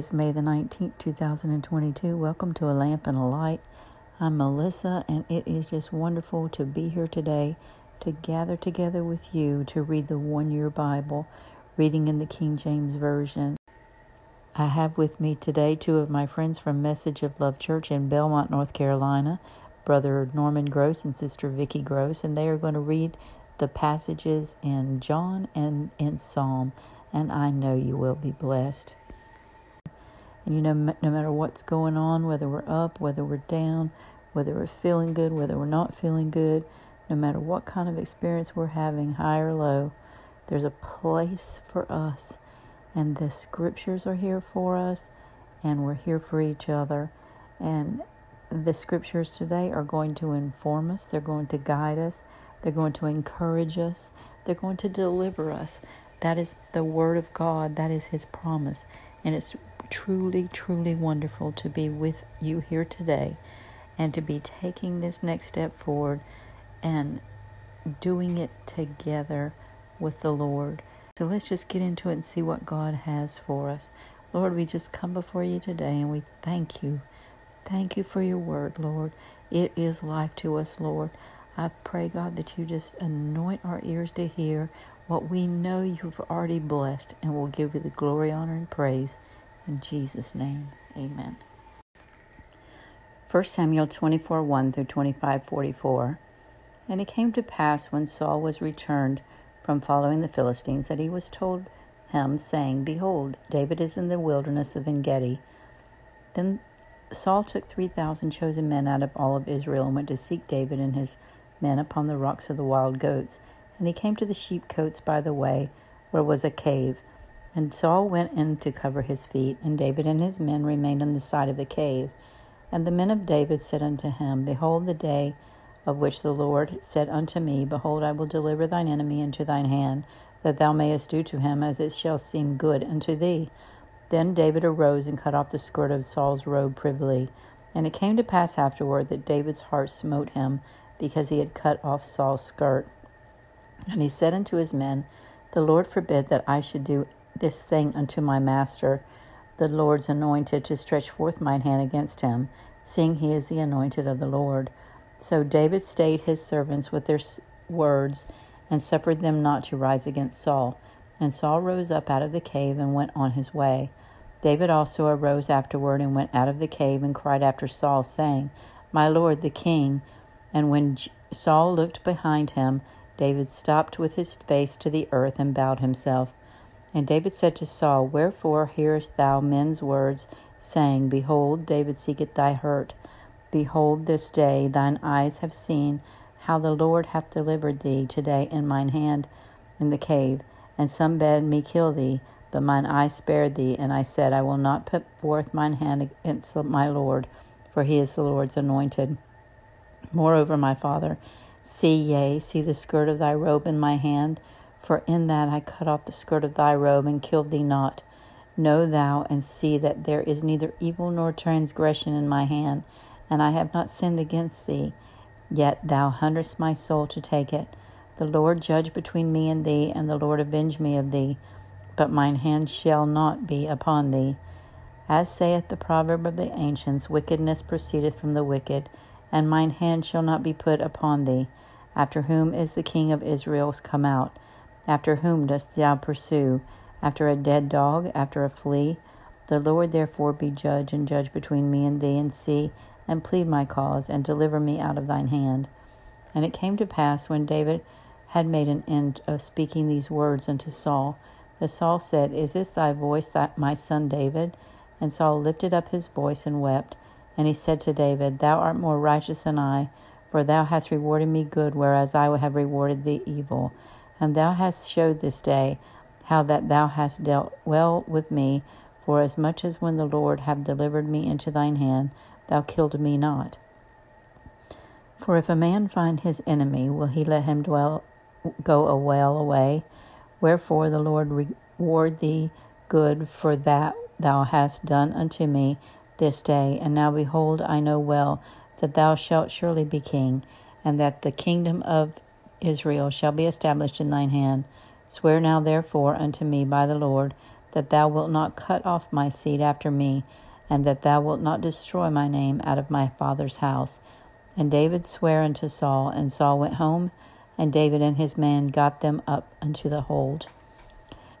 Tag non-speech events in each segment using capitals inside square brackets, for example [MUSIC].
Is May the 19th, 2022. Welcome to A Lamp and a Light. I'm Melissa, and it is just wonderful to be here today to gather together with you to read the one year Bible, reading in the King James Version. I have with me today two of my friends from Message of Love Church in Belmont, North Carolina, Brother Norman Gross and Sister Vicki Gross, and they are going to read the passages in John and in Psalm, and I know you will be blessed. You know, no matter what's going on, whether we're up, whether we're down, whether we're feeling good, whether we're not feeling good, no matter what kind of experience we're having, high or low, there's a place for us and the scriptures are here for us, and we're here for each other. And the scriptures today are going to inform us, they're going to guide us, they're going to encourage us, they're going to deliver us. That is the Word of God, that is His promise. And it's truly, truly wonderful to be with you here today and to be taking this next step forward and doing it together with the Lord. So let's just get into it and see what God has for us. Lord, we just come before you today and we thank you. Thank you for your word, Lord. It is life to us, Lord. I pray, God, that you just anoint our ears to hear what we know you've already blessed, and we'll give you the glory, honor, and praise. In Jesus' name, amen. 1 Samuel 24 1 through 25 44. And it came to pass when Saul was returned from following the Philistines that he was told him, saying, Behold, David is in the wilderness of Engedi. Then Saul took three thousand chosen men out of all of Israel and went to seek David and his men upon the rocks of the wild goats. And he came to the sheepcotes by the way, where was a cave. And Saul went in to cover his feet, and David and his men remained on the side of the cave. And the men of David said unto him, Behold, the day of which the Lord said unto me, Behold, I will deliver thine enemy into thine hand, that thou mayest do to him as it shall seem good unto thee. Then David arose and cut off the skirt of Saul's robe privily. And it came to pass afterward that David's heart smote him, because he had cut off Saul's skirt. And he said unto his men, The Lord forbid that I should do this thing unto my master, the Lord's anointed, to stretch forth mine hand against him, seeing he is the anointed of the Lord. So David stayed his servants with their words and suffered them not to rise against Saul. And Saul rose up out of the cave and went on his way. David also arose afterward and went out of the cave and cried after Saul, saying, My lord the king. And when Saul looked behind him, David stopped with his face to the earth and bowed himself. And David said to Saul, Wherefore hearest thou men's words, saying, Behold, David seeketh thy hurt? Behold, this day thine eyes have seen how the Lord hath delivered thee today in mine hand in the cave. And some bade me kill thee, but mine eye spared thee. And I said, I will not put forth mine hand against my Lord, for he is the Lord's anointed. Moreover, my father, see, yea, see the skirt of thy robe in my hand, for in that I cut off the skirt of thy robe and killed thee not. Know thou and see that there is neither evil nor transgression in my hand and I have not sinned against thee. Yet thou huntest my soul to take it. The Lord judge between me and thee, and the Lord avenge me of thee. But mine hand shall not be upon thee. As saith the proverb of the ancients, wickedness proceedeth from the wicked, and mine hand shall not be put upon thee. After whom is the king of Israel come out? After whom dost thou pursue? After a dead dog? After a flea? The Lord therefore be judge, and judge between me and thee, and see and plead my cause, and deliver me out of thine hand. And it came to pass, when David had made an end of speaking these words unto Saul, that Saul said, Is this thy voice, that my son David? And Saul lifted up his voice and wept. And he said to David, Thou art more righteous than I, for thou hast rewarded me good, whereas I have rewarded thee evil. And thou hast showed this day how that thou hast dealt well with me, for as much as when the Lord have delivered me into thine hand, thou killed me not. For if a man find his enemy, will he let him dwell go a well away? Wherefore the Lord reward thee good for that thou hast done unto me this day. And now behold, I know well that thou shalt surely be king, and that the kingdom of Israel shall be established in thine hand. Swear now therefore unto me by the Lord that thou wilt not cut off my seed after me, and that thou wilt not destroy my name out of my father's house. And David sware unto Saul, and Saul went home, and David and his men got them up unto the hold.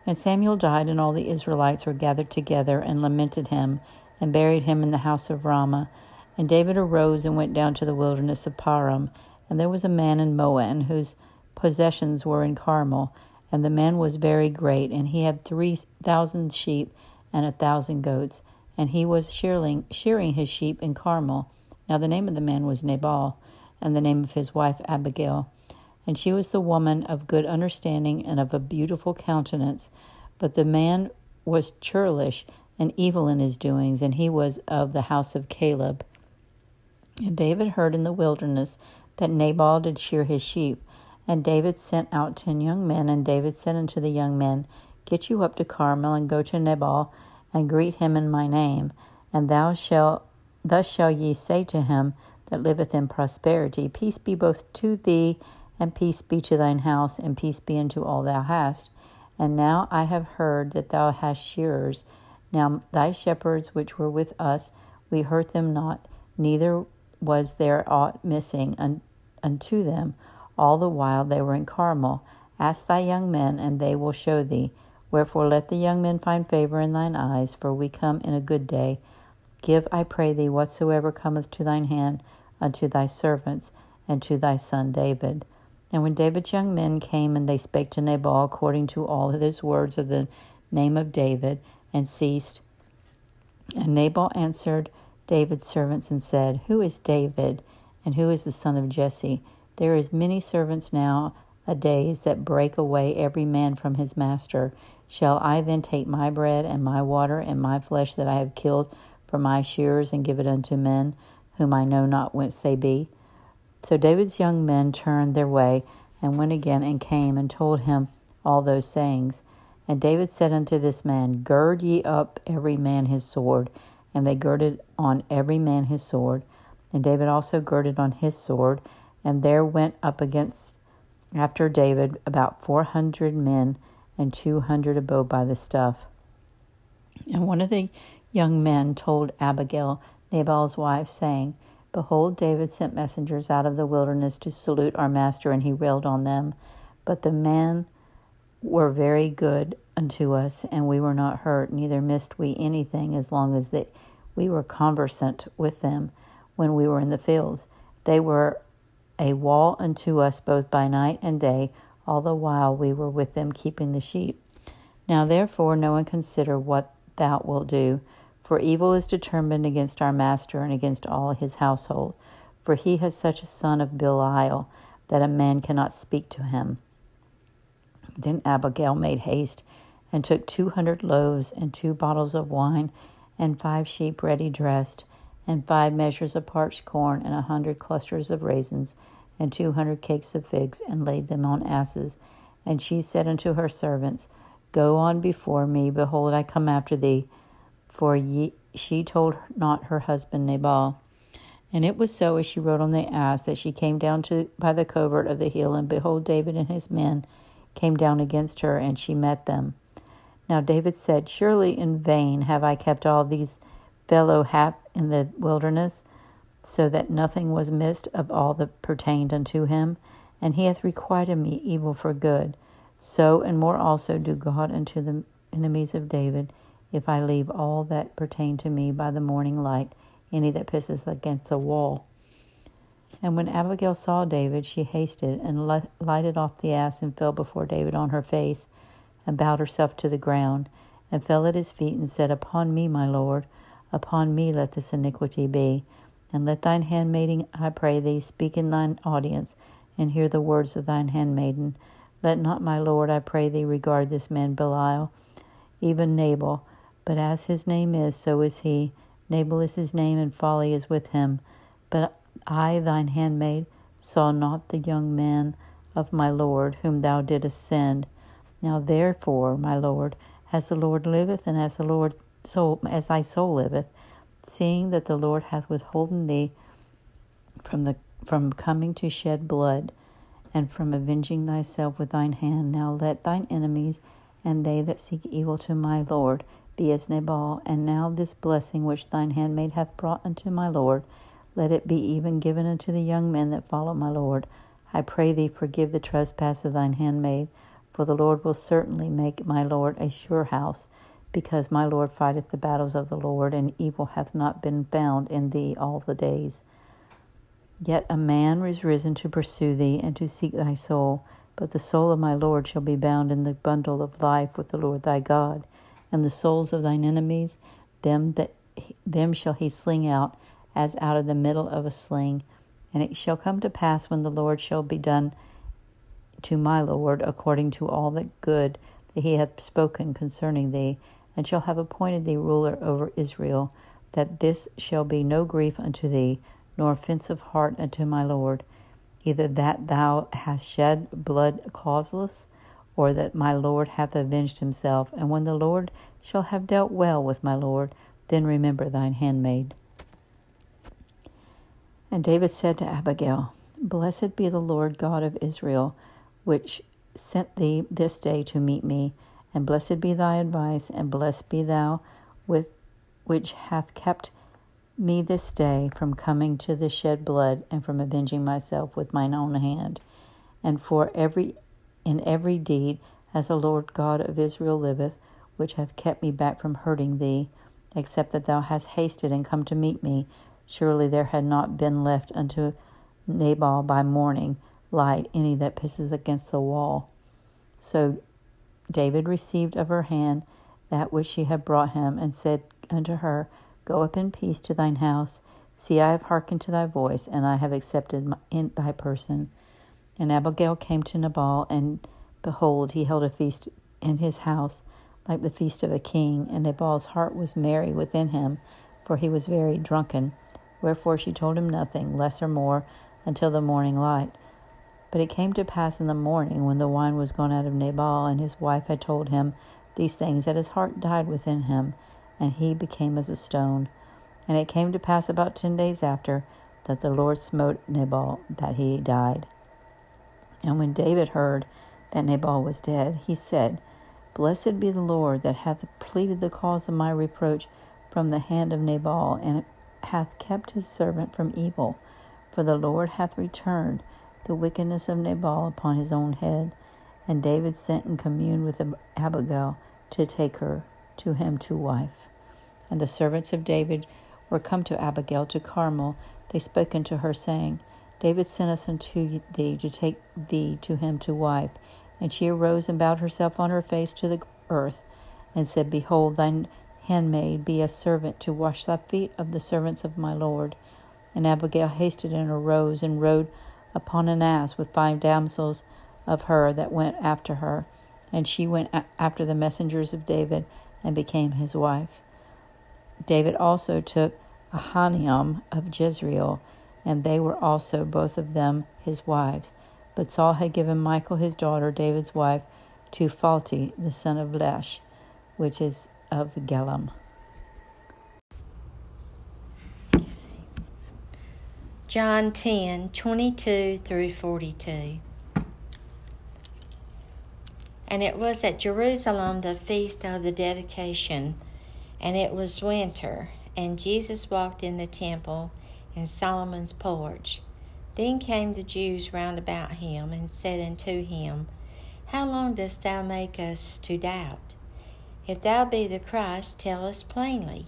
And Samuel died, and all the Israelites were gathered together and lamented him, and buried him in the house of Ramah. And David arose and went down to the wilderness of Paran. And there was a man in Maon whose possessions were in Carmel, and the man was very great, and he had three thousand sheep and a thousand goats, and he was shearing, shearing his sheep in Carmel. Now the name of the man was Nabal, and the name of his wife Abigail. And she was the woman of good understanding and of a beautiful countenance. But the man was churlish and evil in his doings, and he was of the house of Caleb. And David heard in the wilderness that Nabal did shear his sheep. And David sent out ten young men, and David said unto the young men, Get you up to Carmel, and go to Nabal, and greet him in my name. And thou shalt thus shall ye say to him that liveth in prosperity, Peace be both to thee, and peace be to thine house, and peace be unto all thou hast. And now I have heard that thou hast shearers. Now thy shepherds which were with us, we hurt them not, neither was there aught missing unto them all the while they were in Carmel. Ask thy young men, and they will show thee. Wherefore let the young men find favor in thine eyes, for we come in a good day. Give, I pray thee, whatsoever cometh to thine hand unto thy servants and to thy son David. And when David's young men came, and they spake to Nabal according to all his words of the name of David, and ceased. And Nabal answered David's servants and said, Who is David, and who is the son of Jesse? There is many servants now a days that break away every man from his master. Shall I then take my bread and my water and my flesh that I have killed for my shearers and give it unto men whom I know not whence they be? So David's young men turned their way and went again and came and told him all those sayings. And David said unto this man, Gird ye up every man his sword. And they girded on every man his sword. And David also girded on his sword and there went up against after David about four hundred men, and two hundred abode by the stuff. And one of the young men told Abigail, Nabal's wife, saying, Behold, David sent messengers out of the wilderness to salute our master, and he railed on them. But the men were very good unto us, and we were not hurt, neither missed we anything as long as they, we were conversant with them when we were in the fields. They were a wall unto us both by night and day, all the while we were with them keeping the sheep. Now therefore no one consider what thou wilt do, for evil is determined against our master and against all his household, for he has such a son of Belial that a man cannot speak to him. Then Abigail made haste and took two hundred loaves and two bottles of wine and five sheep ready dressed and five measures of parched corn, and a hundred clusters of raisins, and two hundred cakes of figs, and laid them on asses. And she said unto her servants, Go on before me, behold, I come after thee. For ye, she told not her husband Nabal. And it was so as she rode on the ass that she came down to by the covert of the hill, and behold, David and his men came down against her, and she met them. Now David said, Surely in vain have I kept all these fellow hath in the wilderness, so that nothing was missed of all that pertained unto him, and he hath requited me evil for good. So and more also do God unto the enemies of David, if I leave all that pertain to me by the morning light, any that pisses against the wall. And when Abigail saw David, she hasted and lighted off the ass and fell before David on her face, and bowed herself to the ground, and fell at his feet and said, Upon me, my lord. Upon me let this iniquity be. And let thine handmaiden, I pray thee, speak in thine audience, and hear the words of thine handmaiden. Let not my Lord, I pray thee, regard this man Belial, even Nabal. But as his name is, so is he. Nabal is his name, and folly is with him. But I, thine handmaid, saw not the young man of my Lord, whom thou didst send. Now therefore, my Lord, as the Lord liveth, and as the Lord soul as thy soul liveth, seeing that the Lord hath withholden thee from the from coming to shed blood, and from avenging thyself with thine hand. Now let thine enemies and they that seek evil to my Lord be as Nabal. And now this blessing which thine handmaid hath brought unto my Lord, let it be even given unto the young men that follow my Lord. I pray thee, forgive the trespass of thine handmaid, for the Lord will certainly make my Lord a sure house, because my Lord fighteth the battles of the Lord, and evil hath not been found in thee all the days. Yet a man is risen to pursue thee and to seek thy soul, but the soul of my Lord shall be bound in the bundle of life with the Lord thy God, and the souls of thine enemies, them that them shall he sling out as out of the middle of a sling. And it shall come to pass when the Lord shall be done to my Lord according to all that good that he hath spoken concerning thee, and shall have appointed thee ruler over Israel, that this shall be no grief unto thee, nor offense of heart unto my Lord, either that thou hast shed blood causeless, or that my Lord hath avenged himself. And when the Lord shall have dealt well with my Lord, then remember thine handmaid. And David said to Abigail, Blessed be the Lord God of Israel, which sent thee this day to meet me, and blessed be thy advice, and blessed be thou with which hath kept me this day from coming to the shed blood and from avenging myself with mine own hand. And for every in every deed, as the Lord God of Israel liveth, which hath kept me back from hurting thee, except that thou hast hasted and come to meet me, Surely there had not been left unto Nabal by morning light any that pisses against the wall. So David received of her hand that which she had brought him, and said unto her, Go up in peace to thine house. See, I have hearkened to thy voice, and I have accepted in thy person. And Abigail came to Nabal, and behold, he held a feast in his house, like the feast of a king. And Nabal's heart was merry within him, for he was very drunken. Wherefore she told him nothing, less or more, until the morning light. But it came to pass in the morning, when the wine was gone out of Nabal, and his wife had told him these things, that his heart died within him, and he became as a stone. And it came to pass about ten days after that the Lord smote Nabal, that he died. And when David heard that Nabal was dead, he said, Blessed be the Lord that hath pleaded the cause of my reproach from the hand of Nabal, and hath kept his servant from evil, for the Lord hath returned the wickedness of Nabal upon his own head. And David sent and communed with Abigail to take her to him to wife. And the servants of David were come to Abigail to Carmel. They spake unto her, saying, David sent us unto thee to take thee to him to wife. And she arose and bowed herself on her face to the earth, and said, Behold, thine handmaid be a servant to wash thy feet of the servants of my Lord. And Abigail hasted and arose and rode upon an ass with five damsels of her that went after her. And she went after the messengers of David and became his wife. David also took Ahinoam of Jezreel, and they were also both of them his wives. But Saul had given Michal his daughter, David's wife, to Phalti, the son of Laish, which is of Gallim. John 10 22 through 42. And it was at Jerusalem the feast of the dedication, and it was winter, and Jesus walked in the temple in Solomon's porch. Then came the Jews round about him and said unto him, How long dost thou make us to doubt? If thou be the Christ, tell us plainly.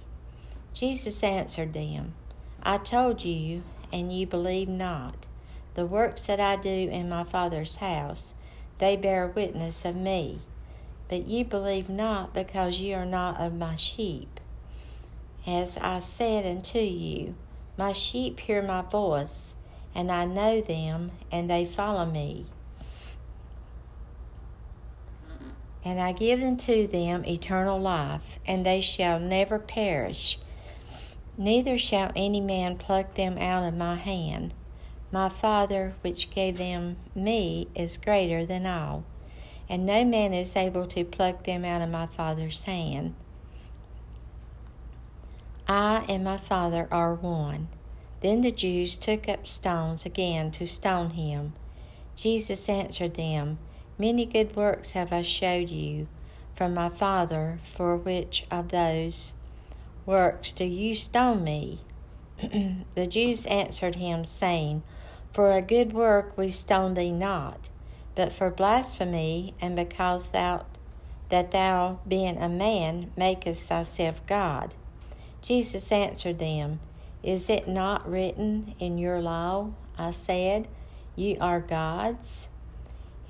Jesus answered them, I told you, and you believe not. The works that I do in my Father's house, they bear witness of me. But you believe not, because ye are not of my sheep. As I said unto you, my sheep hear my voice, and I know them, and they follow me. And I give unto them eternal life, and they shall never perish, neither shall any man pluck them out of my hand. My Father, which gave them me, is greater than all, and no man is able to pluck them out of my Father's hand. I and my Father are one. Then the Jews took up stones again to stone him. Jesus answered them, Many good works have I showed you. from my Father, for which of those works do you stone me? [CLEARS THROAT] the Jews answered him, saying, For a good work we stone thee not, but for blasphemy, and because thou that thou, being a man, makest thyself God. Jesus answered them, Is it not written in your law? I said, Ye are gods.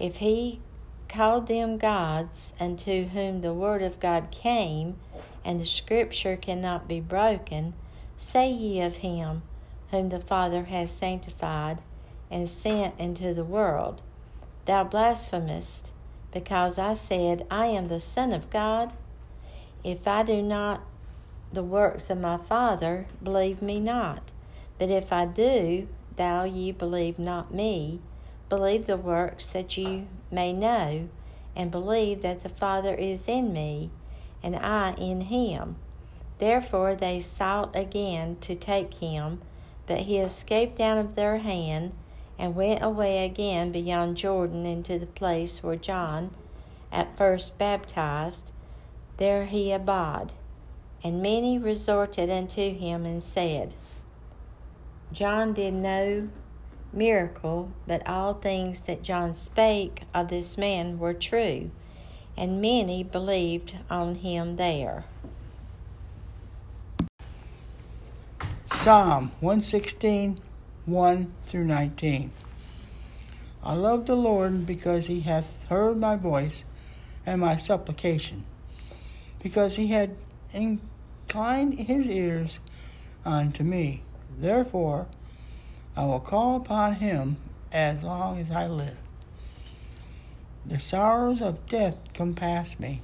If he called them gods unto whom the word of God came, and the scripture cannot be broken, say ye of him whom the Father hath sanctified and sent into the world, Thou blasphemest, because I said, I am the Son of God? If I do not the works of my Father, believe me not. But if I do, thou ye believe not me, believe the works that you may know, and believe that the Father is in me, and I in him. Therefore they sought again to take him, but he escaped out of their hand, and went away again beyond Jordan into the place where John at first baptized. There he abode. And many resorted unto him and said, John did no miracle, but all things that John spake of this man were true, and many believed on him there. Psalm 116, 1 through 19. I love the Lord because he hath heard my voice and my supplication, because he had inclined his ears unto me. Therefore, I will call upon him as long as I live. The sorrows of death compassed me,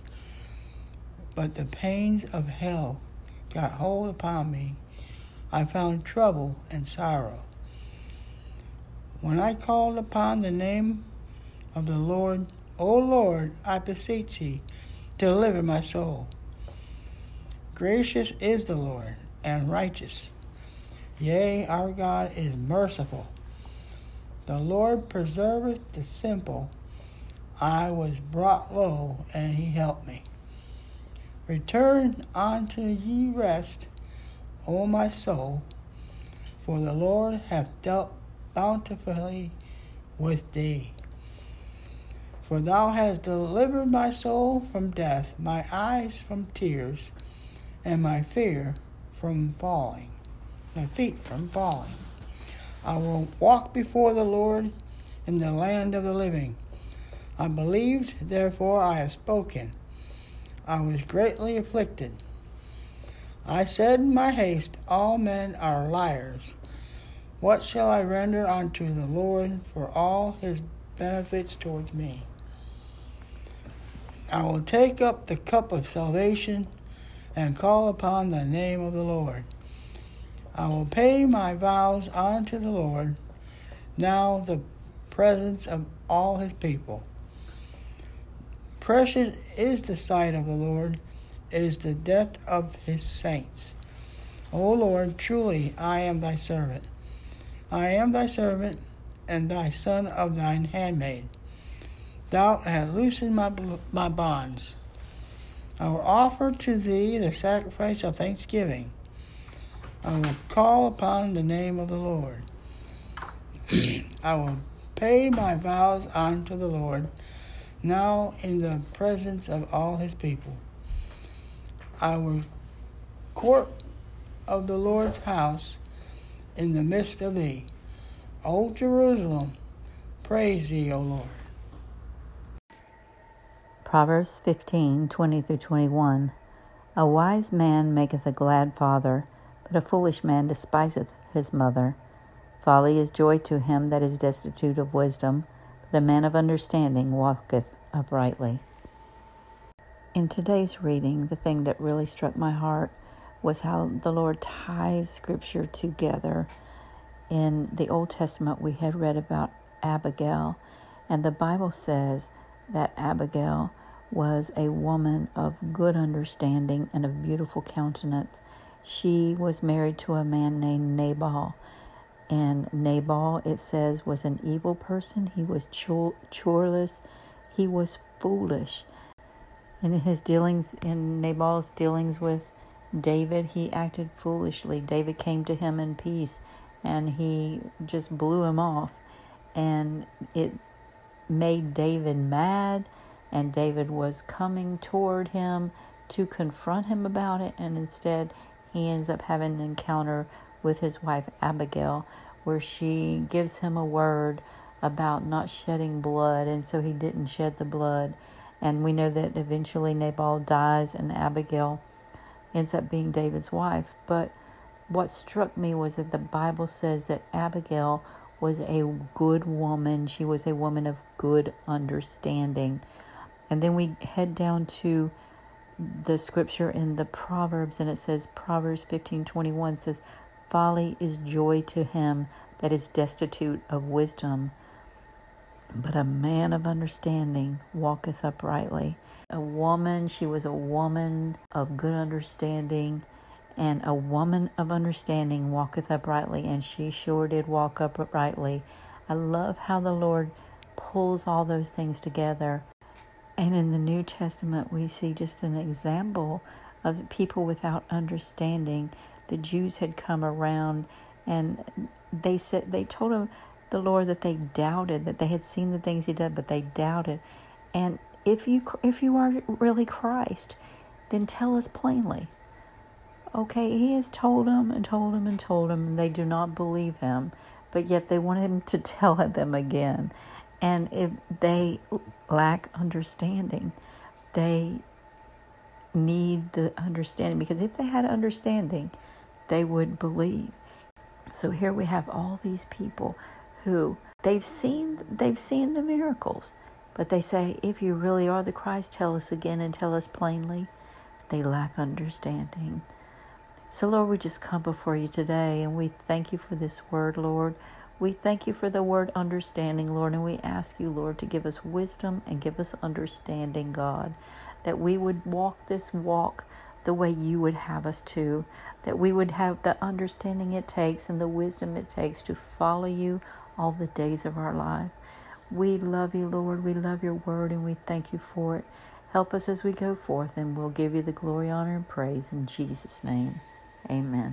but the pains of hell got hold upon me. I found trouble and sorrow. When I called upon the name of the Lord, O Lord, I beseech thee, deliver my soul. Gracious is the Lord, and righteous. Yea, our God is merciful. The Lord preserveth the simple. I was brought low, and he helped me. Return unto ye rest, O my soul, for the Lord hath dealt bountifully with thee. For thou hast delivered my soul from death, my eyes from tears, and my fear from falling, my feet from falling. I will walk before the Lord in the land of the living. I believed, therefore I have spoken. I was greatly afflicted. I said in my haste, All men are liars. What shall I render unto the Lord for all his benefits towards me? I will take up the cup of salvation and call upon the name of the Lord. I will pay my vows unto the Lord, now the presence of all his people. Precious is the sight of the Lord, is the death of his saints. O Lord, truly I am thy servant. I am thy servant, and thy son of thine handmaid. Thou hast loosened my, my bonds. I will offer to thee the sacrifice of thanksgiving. I will call upon the name of the Lord. [CLEARS THROAT] I will pay my vows unto the Lord now in the presence of all his people. Our court of the Lord's house in the midst of thee. O Jerusalem, praise thee, O Lord. Proverbs 15 20 through 21. A wise man maketh a glad father, but a foolish man despiseth his mother. Folly is joy to him that is destitute of wisdom, but a man of understanding walketh uprightly. In today's reading, the thing that really struck my heart was how the Lord ties Scripture together. In the Old Testament, we had read about Abigail, and the Bible says that Abigail was a woman of good understanding and of beautiful countenance. She was married to a man named Nabal. And Nabal, it says, was an evil person. He was churlish. He was foolish. In his dealings, in Nabal's dealings with David, he acted foolishly. David came to him in peace and he just blew him off. And it made David mad, and David was coming toward him to confront him about it. And instead, he ends up having an encounter with his wife Abigail, where she gives him a word about not shedding blood, and so he didn't shed the blood. And we know that eventually Nabal dies, and Abigail ends up being David's wife. But what struck me was that the Bible says that Abigail was a good woman, she was a woman of good understanding. And then we head down to the scripture in the Proverbs, and it says, Proverbs 15 21 says, Folly is joy to him that is destitute of wisdom, but a man of understanding walketh uprightly. A woman, she was a woman of good understanding, and a woman of understanding walketh uprightly, and she sure did walk uprightly. I love how the Lord pulls all those things together. And in the New Testament, we see just an example of people without understanding. The Jews had come around and they said they told him the Lord that they doubted that they had seen the things he did, but they doubted. And if you if you are really Christ, then tell us plainly. Okay, he has told them and told them and told them, and they do not believe him, but yet they want him to [LAUGHS] tell them again. And if they lack understanding, they need the understanding because if they had understanding, they would believe. So here we have all these people who they've seen they've seen the miracles, but they say, if you really are the Christ, tell us again and tell us plainly. They lack understanding. So Lord, we just come before you today and we thank you for this word, Lord. We thank you for the word understanding, Lord, and we ask you, Lord, to give us wisdom and give us understanding, God, that we would walk this walk the way you would have us to, that we would have the understanding it takes and the wisdom it takes to follow you all the days of our life. We love you, Lord. We love your word and we thank you for it. Help us as we go forth, and we'll give you the glory, honor, and praise in Jesus' name. Amen.